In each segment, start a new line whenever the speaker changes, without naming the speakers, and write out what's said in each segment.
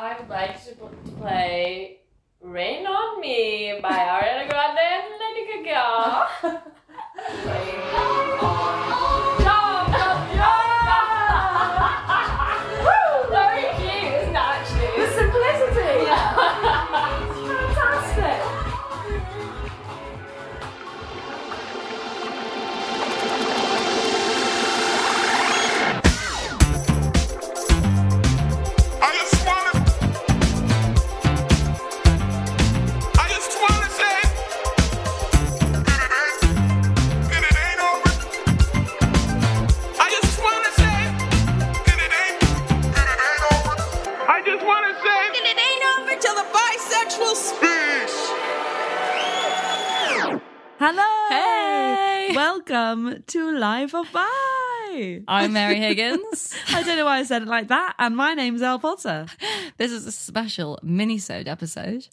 I would like to, play Rain on Me by
Hello.
Hey.
Welcome to Life of Bi.
I'm Mary Higgins.
I don't know why I said it like that. And my name's Elle Potter.
this is a special mini-sode episode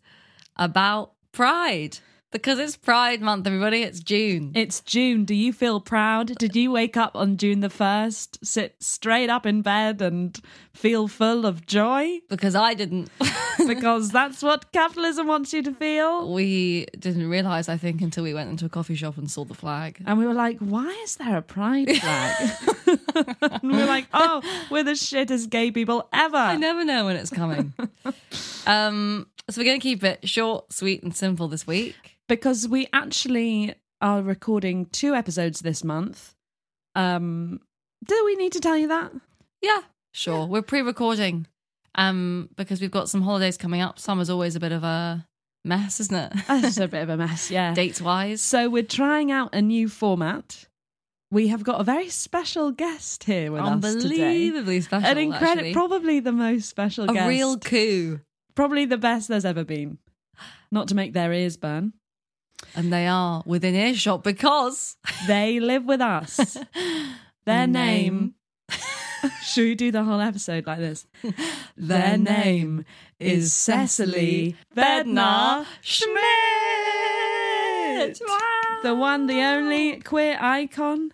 about Pride. Because it's Pride Month, everybody. It's June.
It's June. Do you feel proud? Did you wake up on June the 1st, sit straight up in bed and feel full of joy?
because I didn't.
Because that's what capitalism wants you to feel.
we didn't realise, I think, until we went into a coffee shop and saw the flag.
And we were like, why is there a pride flag? and we're like, oh, we're the shittest gay people ever.
I never know when it's coming. um, so we're going to keep it short, sweet, and simple this week.
Because we actually are recording two episodes this month. Um, do we need to tell you that?
Yeah, sure. We're pre-recording um, because we've got some holidays coming up. Summer's always a bit of a mess, isn't it?
It's a bit of a mess, yeah.
Dates-wise.
So we're trying out a new format. We have got a very special guest here with us today.
Unbelievably special,
An incredible, probably the most special
a
guest.
real coup.
probably the best there's ever been. Not to make their ears burn.
And they are within earshot because
They live with us. Their
The
name. Should we do the whole episode like this? Their name is Cecily Bednar Schmidt. The one, the only queer icon.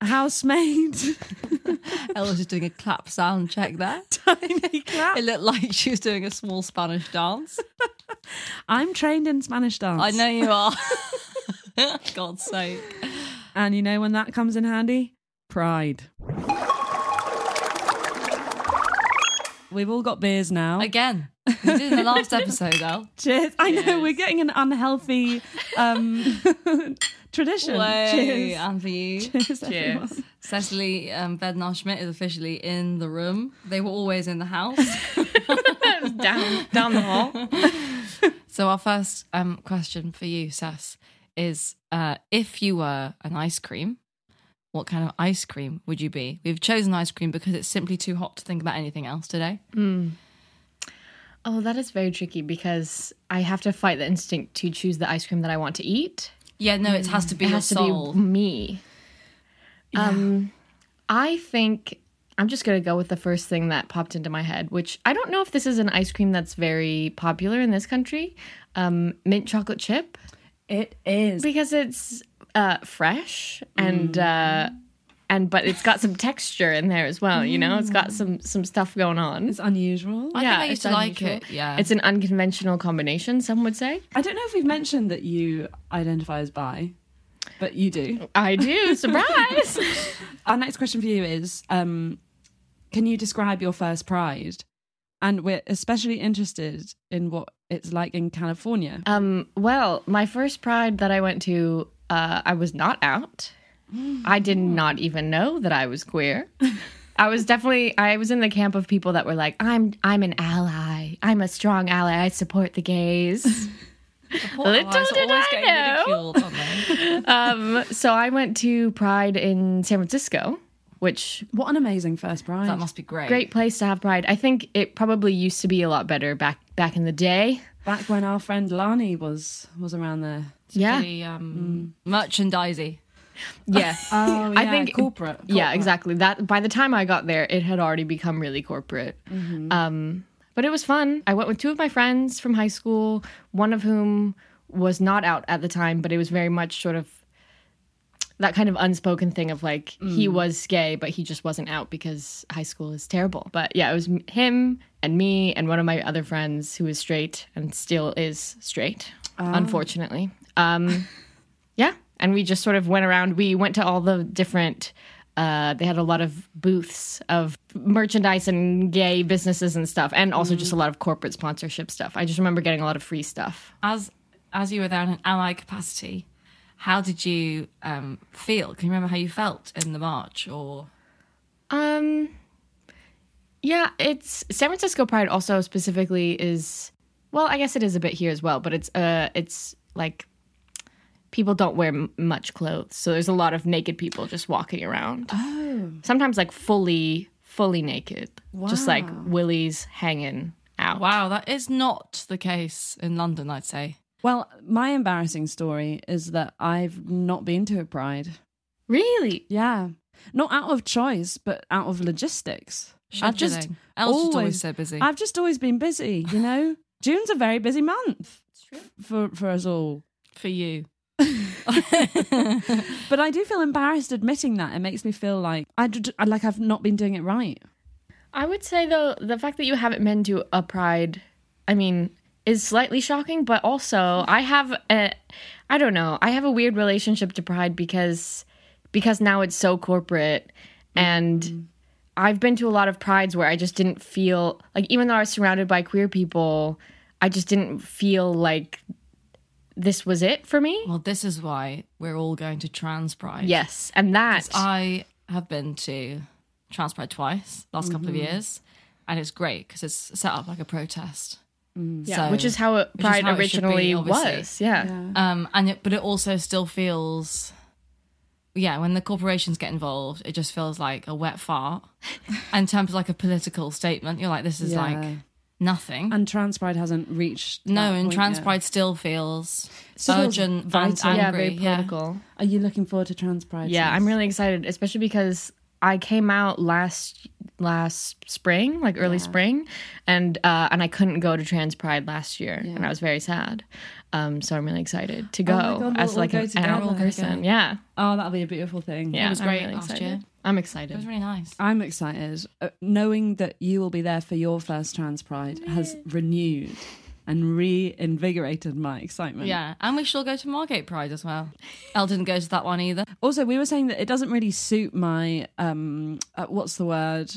Housemaid.
Ella was just doing a clap sound check there.
Tiny clap.
It looked like she was doing a small Spanish dance.
I'm trained in Spanish dance.
I know you are. God's sake.
And you know when that comes in handy? Pride. We've all got beers now.
Again, we did in the last episode, Elle.
Cheers. I know
Cheers.
we're getting an unhealthy um, tradition.
Way,
Cheers.
And for you.
Cheers. everyone.
Cecily um, Bednar Schmidt is officially in the room. They were always in the house.
down, down the hall.
So our first um, question for you, Cess, is uh, if you were an ice cream, what kind of ice cream would you be? We've chosen ice cream because it's simply too hot to think about anything else today.
Oh, that is very tricky because I have to fight the instinct to choose the ice cream that I want to eat.
Yeah, no, it has to be
it
your
has
soul.
to be me. Um, I think I'm just gonna go with the first thing that popped into my head, which I don't know if this is an ice cream that's very popular in this country. Um, mint chocolate chip
It is.
because it's uh, fresh and uh, and but it's got some texture in there as well. You know, it's got some some stuff going on.
It's unusual.
I think I used
it's
to like
unusual.
it, yeah.
it's an unconventional combination. Some would say.
I don't know if we've mentioned that you identify as bi, but you do.
I do. Surprise.
Our next question for you is um, Can you describe your first pride? And we're especially interested in what it's like in California.
um, well, my first pride that I went to, uh, I was not out. I did not even know that I was queer. I was definitely I was in the camp of people that were like, I'm I'm an ally. I'm a strong ally. I support the gays.
Poor
Little did I know.
ridiculed, aren't they?
um, so I went to Pride in San Francisco, which
What an amazing first pride.
That must be great.
great place to have Pride. I think it probably used to be a lot better back back in the day.
Back when our friend Lani was was around there.
Yeah.
The, um, merchandisey.
Yeah.
Oh,
I think
corporate.
Yeah, exactly. That by the time I got there, it had already become really corporate. Um, but it was fun. I went with two of my friends from high school, one of whom was not out at the time, but it was very much sort of that kind of unspoken thing of like he was gay, but he just wasn't out because high school is terrible. But yeah, it was him and me and one of my other friends who is straight and still is straight, unfortunately. Um, yeah, and we just sort of went around. We went to all the different. Uh, they had a lot of booths of merchandise and gay businesses and stuff, and also just a lot of corporate sponsorship stuff. I just remember getting a lot of free stuff.
As as you were there in an ally capacity, how did you um, feel? Can you remember how you felt in the march? Or
Um yeah, it's San Francisco Pride also specifically is well, I guess it is a bit here as well, but it's uh it's like people don't wear m- much clothes. So there's a lot of naked people just walking around. Oh. Sometimes like fully fully naked. Just like willies hanging out.
wow, that is not the case in London. I'd say.
Well, my embarrassing story is that I've not been to a pride.
Really?
Yeah. Not out of choice, but out of logistics. I've just
Scheduling. Elle's just always so busy.
I've just always been busy, you know? June's a very busy month for for us all.
for you.
But I do feel embarrassed admitting that. It makes me feel like I like I've not been doing it right.
I would say though the fact that you haven't been to a pride, I mean, is slightly shocking. But also, I have a, I don't know, I have a weird relationship to pride because because now it's so corporate, and mm-hmm. I've been to a lot of prides where I just didn't feel like even though I was surrounded by queer people, I just didn't feel like this was it for me.
Well, this is why we're all going to Trans Pride.
Yes, and that
I have been to Trans Pride twice last couple of
Mm-hmm.
years, and it's great because it's set up like a protest.
yeah,
so-
which is how it,
which is
pride
how it be,
originally
obviously.
was. Yeah.
Um, and it, but it also still feels, yeah, when the corporations get involved, it just feels like a wet fart. in terms of like a political statement, you're like, this is
Yeah.
like nothing.
And Trans Pride hasn't reached.
no,
that
and
point
Trans
yet.
Pride still feels
Still feels
urgent and
vital.
angry.
yeah, very political.
Are you looking forward to Trans Pride?
Yeah,
Sis?
I'm really excited, especially because I came out last last spring, like early spring, and uh, and I couldn't go to Trans Pride last year, and I was very sad. Um, so I'm really excited to go
Oh my God,
as
we'll
like
all
an
go together.
adult
go.
person. Yeah,
Oh, that'll be a beautiful thing.
yeah,
it
was
great
really
last
excited.
year.
I'm excited.
It was really nice.
I'm excited. Uh, knowing that you will be there for your first Trans Pride has renewed and reinvigorated my excitement.
Yeah, and we should all go to Margate Pride as well. Elle didn't go to that one either.
Also, we were saying that it doesn't really suit my um, uh, what's the word?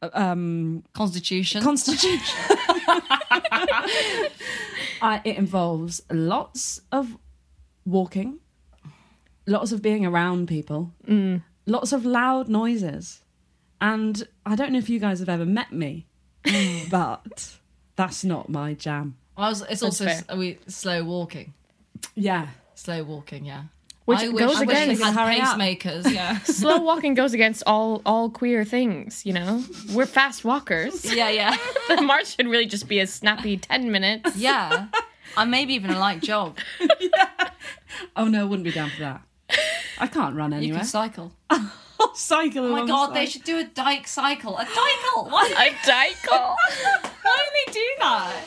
Uh, Um,
Constitution.
constitution. uh, it involves lots of walking, lots of being around people, lots of loud noises. And I don't know if you guys have ever met me, mm. but that's not my jam.
Well, it's, it's also
fair.
s- are we slow walking.
Yeah.
Slow walking, yeah.
Which
I wish,
goes
I wish
against-
they had
Hurry up.
pacemakers. Yeah,
Slow walking goes against all all queer things. You know, we're fast walkers.
yeah, yeah,
the march should really just be a snappy ten minutes.
yeah. And maybe even a light jog.
Oh no, I wouldn't be down for that. I can't run anywhere.
You
anywhere.
can cycle.
I'll cycle
Oh my god, they should do a dyke cycle. A dykel. Why,
A dykel.
why do they do that?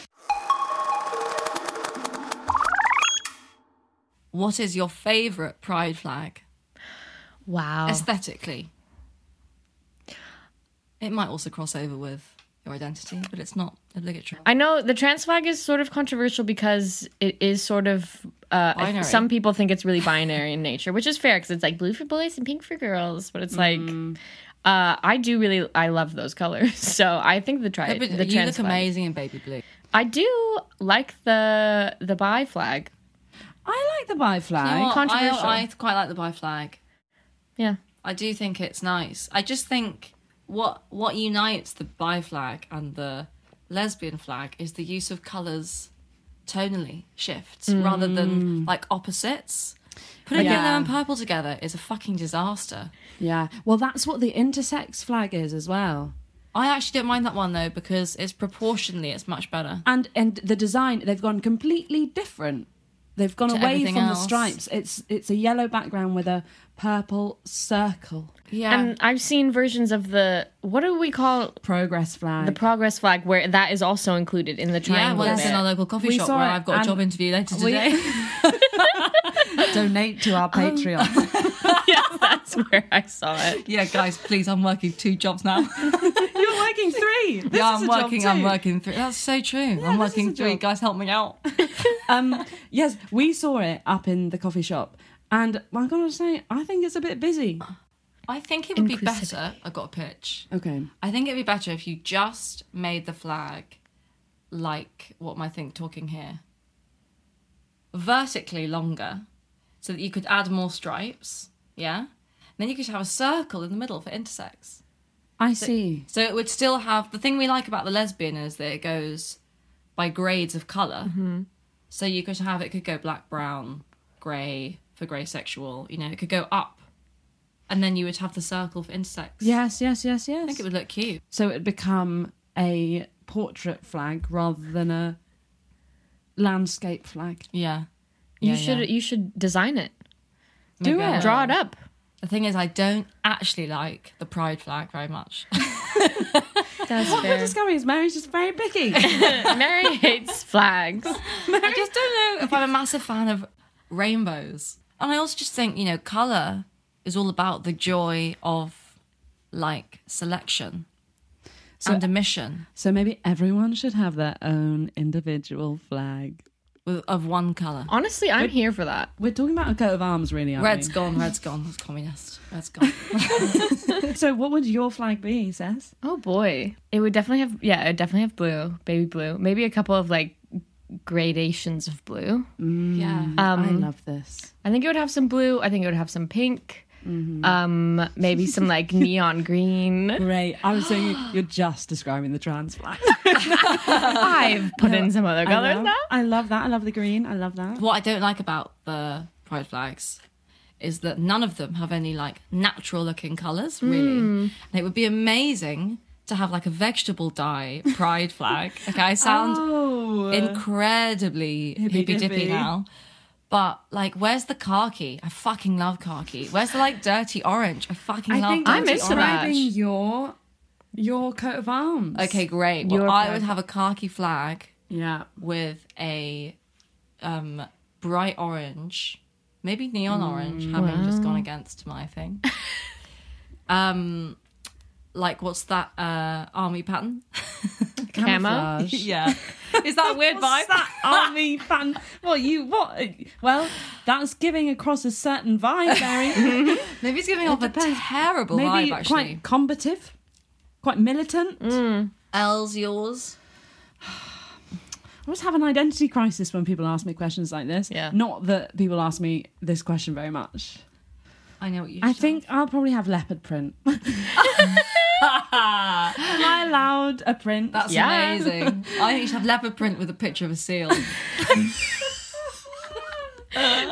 What is your favourite pride flag
Wow.
aesthetically? It might also cross over with your identity, but it's not obligatory.
I know the trans flag is sort of controversial because it is sort of. Uh, some people think it's really binary in nature, which is fair because it's like blue for boys and pink for girls. But it's like,
Mm.
uh, I do really, I love those colors. So I think the tri-
But
the
you
trans
look
flag.
amazing in baby blue.
I do like the the bi flag.
I like the bi flag.
You know
controversial.
I, I quite like the bi flag.
Yeah.
I do think it's nice. I just think what what unites the bi flag and the lesbian flag is the use of colours tonally shifts rather than mm. like opposites. Putting
Yeah.
yellow and purple together is a fucking disaster.
Yeah. Well, that's what the intersex flag is as well.
I actually don't mind that one though because it's proportionally it's much better.
And and the design they've gone completely different. They've gone away from the stripes. It's it's a yellow background with a purple circle.
Yeah.
And I've seen versions of the what do we call
Progress flag.
the progress flag where that is also included in the triangle.
yeah,
triangle.
well, it's in our local coffee
We
shop
saw
where
it
I've got a job interview later
we-
today.
Donate to our Patreon.
yeah, that's where I saw it.
yeah, guys, please, I'm working two jobs now.
You're working three. This
yeah, I'm
a job
working. I'm working three. That's so true. I'm working three. Guys, help me out.
Um, yes, we saw it up in the coffee shop, and I'm gonna say I think it's a bit busy.
I think it would be better. I got a pitch.
Okay.
I think it'd be better if you just made the flag like what am I think talking here? Vertically longer, so that you could add more stripes. Yeah. And then you could have a circle in the middle for intersex.
I see.
So it would still have the thing we like about the lesbian is that it goes by grades of color. Mm-hmm. So you could have it could go black, brown, grey for grey sexual. You know, it could go up, and then you would have the circle for intersex.
Yes, yes, yes, yes.
I think it would look cute.
So it'd become a portrait flag rather than a landscape flag.
Yeah.
You
Yeah,
should
yeah.
you should design it.
Do
Maybe I
it.
will.
Draw it up.
The thing is, I don't actually like the pride flag very much.
That's
What we're discovering is Mary's just very picky.
Mary hates flags.
I just don't know if I'm a massive fan of rainbows. And I also just think, you know, colour is all about the joy of like selection and a mission.
so maybe everyone should have their own individual flag.
with, of one colour.
Honestly, I'm here for that.
We're talking about a coat of arms, really, aren't
Red's
we?
gone, red's gone, that's communist. Red's gone.
So what would your flag be, Says?
Oh boy, it would definitely have yeah, it would definitely have blue, baby blue, maybe a couple of like gradations of blue.
yeah.
Um,
I love this.
I think it would have some blue. I think it would have some pink. Um, maybe some like neon green.
Great. I was saying you're just describing the trans flag.
I've put in some other
I
colors
love,
now.
I love that. I love the green. I love that.
What I don't like about the pride flags is that none of them have any like natural looking colours, really.
Hmm.
And it would be amazing to have like a vegetable dye pride flag. Okay, I sound
Oh,
incredibly hippy
Hippy-dippy.
now. But like, where's the khaki? I fucking love khaki. Where's the like dirty orange? I fucking
I
love
think
I'm
orange.
describing your your coat of arms.
Okay, great. Well,
Your
I would have a khaki flag
Yeah.
with a um bright orange, maybe neon orange, having just gone against my thing. um like what's that uh army pattern?
Camo.
Camouflage.
yeah. Is that a weird vibe?
What's that army fan? Well, you what? Well, that's giving across a certain vibe, Barry.
Maybe it's giving off a terrible
Maybe
vibe actually.
quite combative, quite militant.
Mm. Elle's yours.
I always have an identity crisis when people ask me questions like this.
Yeah.
Not that people ask me this question very much.
I know what you
I
should
think I'll probably have leopard print. Am I allowed a print?
That's
Yeah.
amazing. I think you should have leopard print with a picture of a seal.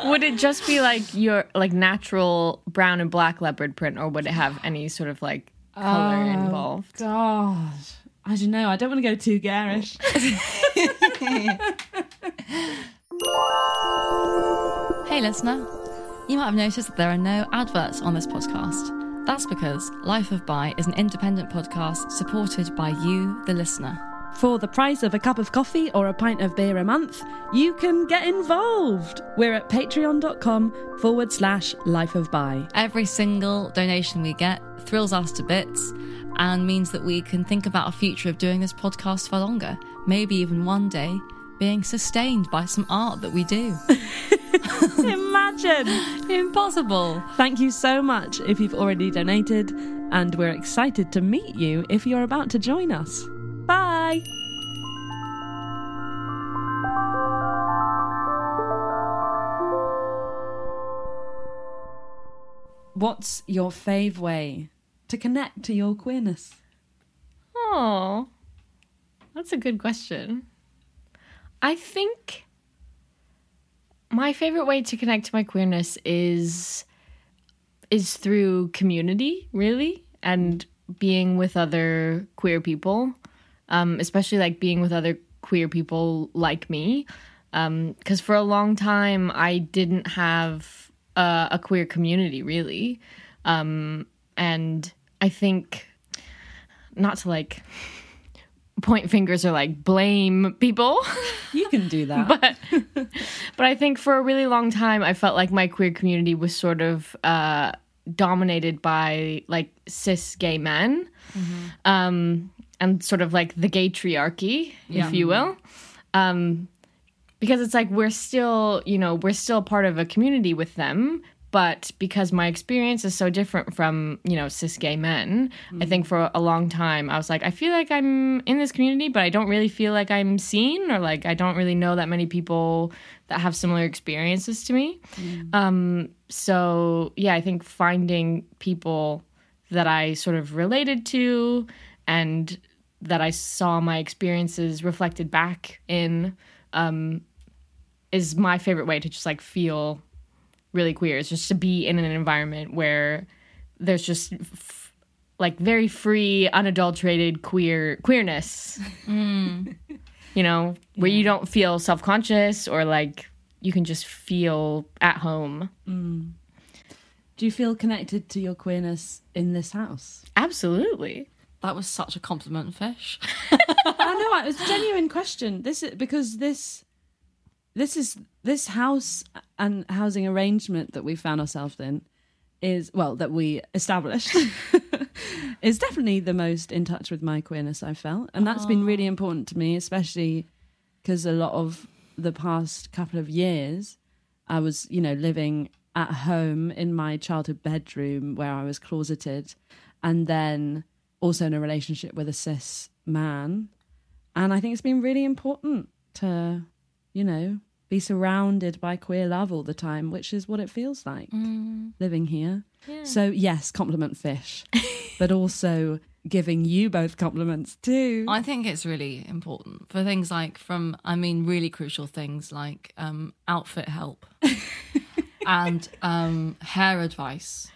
Would it just be like your like natural brown and black leopard print, or would it have any sort of like color oh, involved?
God. I don't know. I don't want to go too garish.
Hey, listener. You might have noticed that there are no adverts on this podcast. That's because Life of Bi is an independent podcast supported by you, the listener.
For the price of a cup of coffee or a pint of beer a month, you can get involved. We're at patreon.com forward slash life of bi.
Every single donation we get thrills us to bits and means that we can think about a future of doing this podcast for longer. Maybe even one day being sustained by some art that we do.
Imagine!
Impossible.
Thank you so much if you've already donated, and we're excited to meet you if you're about to join us. Bye! What's your fave way to connect to your queerness?
Oh, that's a good question. I think my favorite way to connect to my queerness is is through community, really, and being with other queer people, um, especially like being with other queer people like me. Because for a long time, I didn't have uh, a queer community, really, um, and I think not to like point fingers or like blame people
You can do that.
but but I think for a really long time I felt like my queer community was sort of uh dominated by like cis gay men um and sort of like the gay triarchy,
Yeah.
if you will. Um, because it's like we're still, you know, we're still part of a community with them, but because my experience is so different from, you know, cis gay men, I think for a long time I was like, I feel like I'm in this community, but I don't really feel like I'm seen or like I don't really know that many people that have similar experiences to me. Um, so yeah, I think finding people that I sort of related to and that I saw my experiences reflected back in um, is my favorite way to just like feel really queer. Is just to be in an environment where there's just f- like very free, unadulterated queer queerness. Mm. You know, where you don't feel self conscious or like you can just feel at home. Mm.
Do you feel connected to your queerness in this house?
Absolutely.
That was such a compliment, Fish.
I know it's a genuine question. This is because this this is this house and housing arrangement that we found ourselves in is well that we established is definitely the most in touch with my queerness I've felt, and that's been really important to me, especially because a lot of the past couple of years I was you know living at home in my childhood bedroom where I was closeted, and then also in a relationship with a cis man. And I think it's been really important to, you know, be surrounded by queer love all the time, which is what it feels like living here. So, yes, compliment fish, but also giving you both compliments too.
I think it's really important for things like from I mean really crucial things like um outfit help and um hair advice.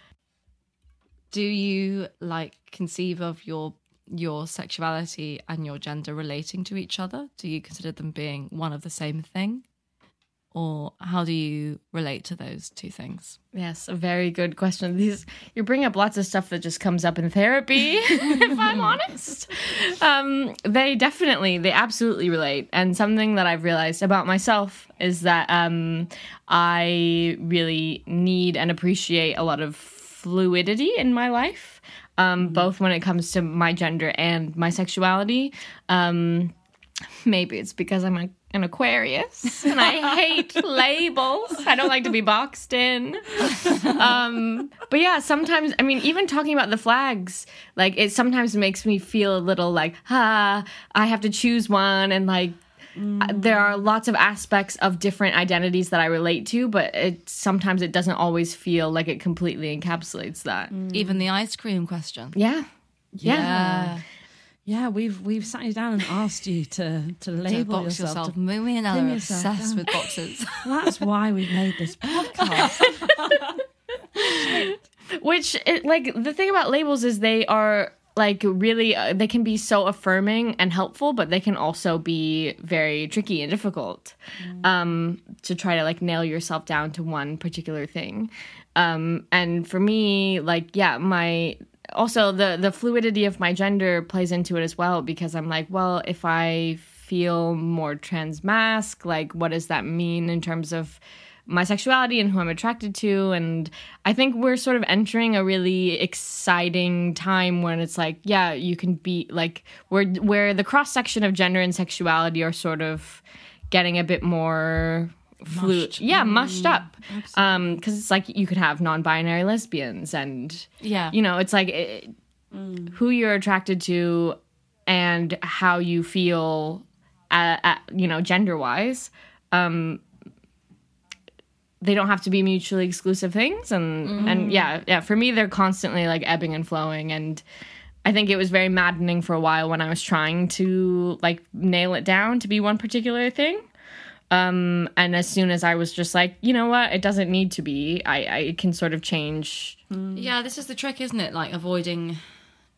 Do you like conceive of your your sexuality and your gender relating to each other? Do you consider them being one of the same thing? Or how do you relate to those two things?
Yes, a very good question. These you bring up lots of stuff that just comes up in therapy, if I'm honest. Um, they definitely, they absolutely relate. And something that I've realized about myself is that um, I really need and appreciate a lot of fluidity in my life, um, both when it comes to my gender and my sexuality. Um, maybe it's because I'm a, an Aquarius and I hate labels. I don't like to be boxed in. Um, but yeah, sometimes I mean, even talking about the flags, like it sometimes makes me feel a little like, ah, I have to choose one, and like uh, there are lots of aspects of different identities that I relate to, but it sometimes it doesn't always feel like it completely encapsulates that.
Even the ice cream question.
Yeah. Yeah.
Yeah.
yeah, we've we've sat you down and asked you to to
To
label
box
yourself.
yourself.
to-
Mumi and Ella are obsessed
down.
with boxes.
that's why we've made this podcast.
Which, it, like, the thing about labels is they are like really uh, they can be so affirming and helpful but they can also be very tricky and difficult um to try to like nail yourself down to one particular thing. Um and for me like yeah my also the the fluidity of my gender plays into it as well because i'm like well if i feel more trans mask like what does that mean in terms of my sexuality and who I'm attracted to. And I think we're sort of entering a really exciting time when it's like, yeah, you can be like where where the cross section of gender and sexuality are sort of getting a bit more fluid. Yeah, mushed up. Um, because it's like you could have non-binary lesbians and
yeah.
you know, it's like it, who you're attracted to and how you feel, at, at, you know, gender wise. Um, they don't have to be mutually exclusive things, and and yeah, yeah. For me, they're constantly like ebbing and flowing, and I think it was very maddening for a while when I was trying to like nail it down to be one particular thing. Um, and as soon as I was just like, you know what, it doesn't need to be. I, I can sort of change
Yeah, this is the trick, isn't it? Like avoiding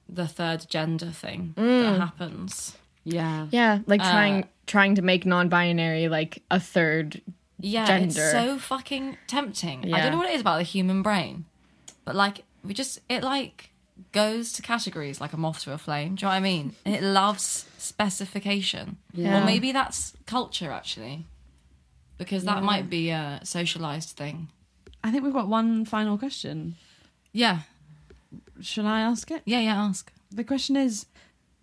the third gender thing
Mm.
that happens.
yeah.
Yeah, like trying trying to make non-binary like a third.
Yeah, it's so fucking tempting. I don't know what it is about the human brain, but like we just it like goes to categories like a moth to a flame. Do you know what I mean? And it loves specification.
Yeah.
Or maybe that's culture actually, because that might be a socialized thing.
I think we've got one final question.
Yeah,
Shall I ask it?
yeah, yeah. Ask.
The question is,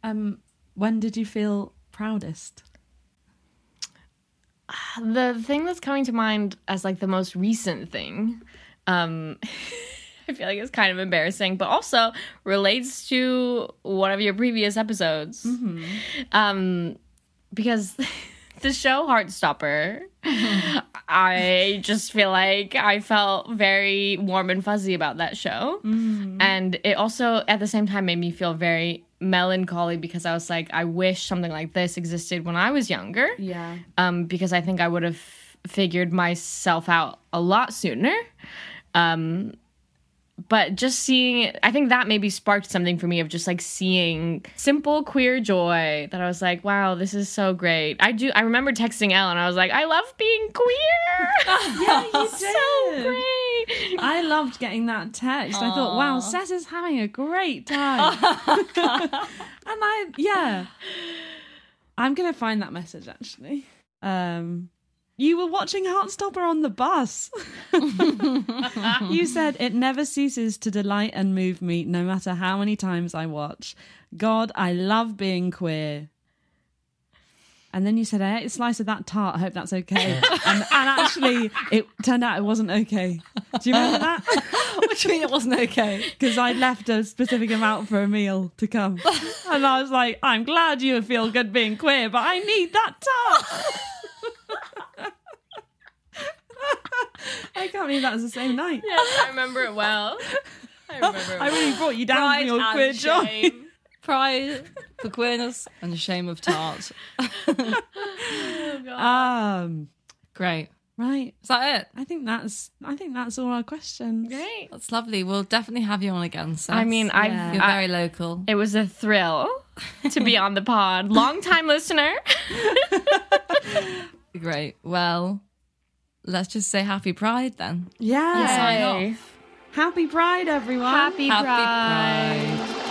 um, when did you feel proudest?
The thing that's coming to mind as like the most recent thing um i feel like it's kind of embarrassing but also relates to one of your previous episodes. Um because the show heartstopper i just feel like i felt very warm and fuzzy about that show. And it also at the same time made me feel very melancholy because i was like i wish something like this existed when i was younger
Yeah.
um, because I think I would have figured myself out a lot sooner. Um, but just seeing I think that maybe sparked something for me of just like seeing simple queer joy that I was like, wow, this is so great. I do, I remember texting Elle and I was like, I love being queer.
Yeah, you
so great.
I loved getting that text. I thought, wow, Seth is having a great time. and I, yeah. I'm going to find that message actually. Um, you were watching Heartstopper on the bus. you said, It never ceases to delight and move me, no matter how many times I watch. God, I love being queer. And then you said, I ate a slice of that tart. I hope that's okay. and, and actually, it turned out it wasn't okay. Do you remember that?
What do you mean it wasn't okay?
Because I left a specific amount for a meal to come. And I was like, I'm glad you feel good being queer, but I need that tart. I can't believe that was the same night.
Yes, I remember it well. I remember it
I really brought you down
Pride
from your
and
queer joy.
shame. Pride for queerness and the shame of tart.
Um,
Great.
right.
Is that it?
I think that's I think that's all our questions.
Great.
That's lovely. We'll definitely have you on again, Seth.
I mean, I've,
Yeah.
You're
I-
very local.
it was a thrill to be on the pod. Long time listener.
Great. Well, let's just say happy pride then.
Yeah.
Sign off.
Happy Pride, everyone.
Happy,
Happy
Pride.
Pride.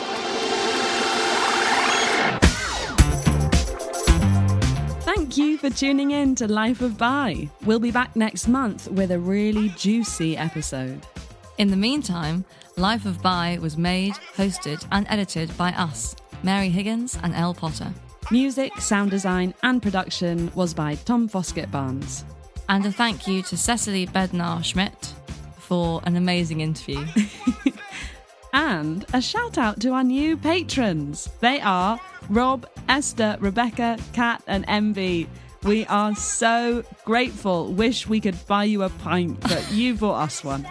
Thank you for tuning in to Life of Bi. We'll be back next month with a really juicy episode.
In the meantime, Life of Bi was made, hosted, and edited by us, Mary Higgins and Elle Potter.
Music, sound design, and production was by Tom Foskett Barnes.
And a thank you to Cecily Bednar Schmidt for an amazing interview.
And a shout out to our new patrons. They are Rob, Esther, Rebecca, Kat, and MV. We are so grateful. Wish we could buy you a pint, but you bought us one.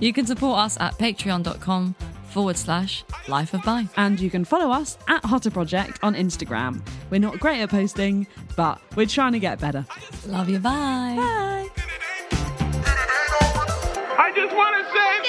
you can support us at patreon.com forward slash life of bi.
And you can follow us at Hotter Project on Instagram. We're not great at posting, but we're trying to get better.
Love you, bye.
Bye.
I just want to say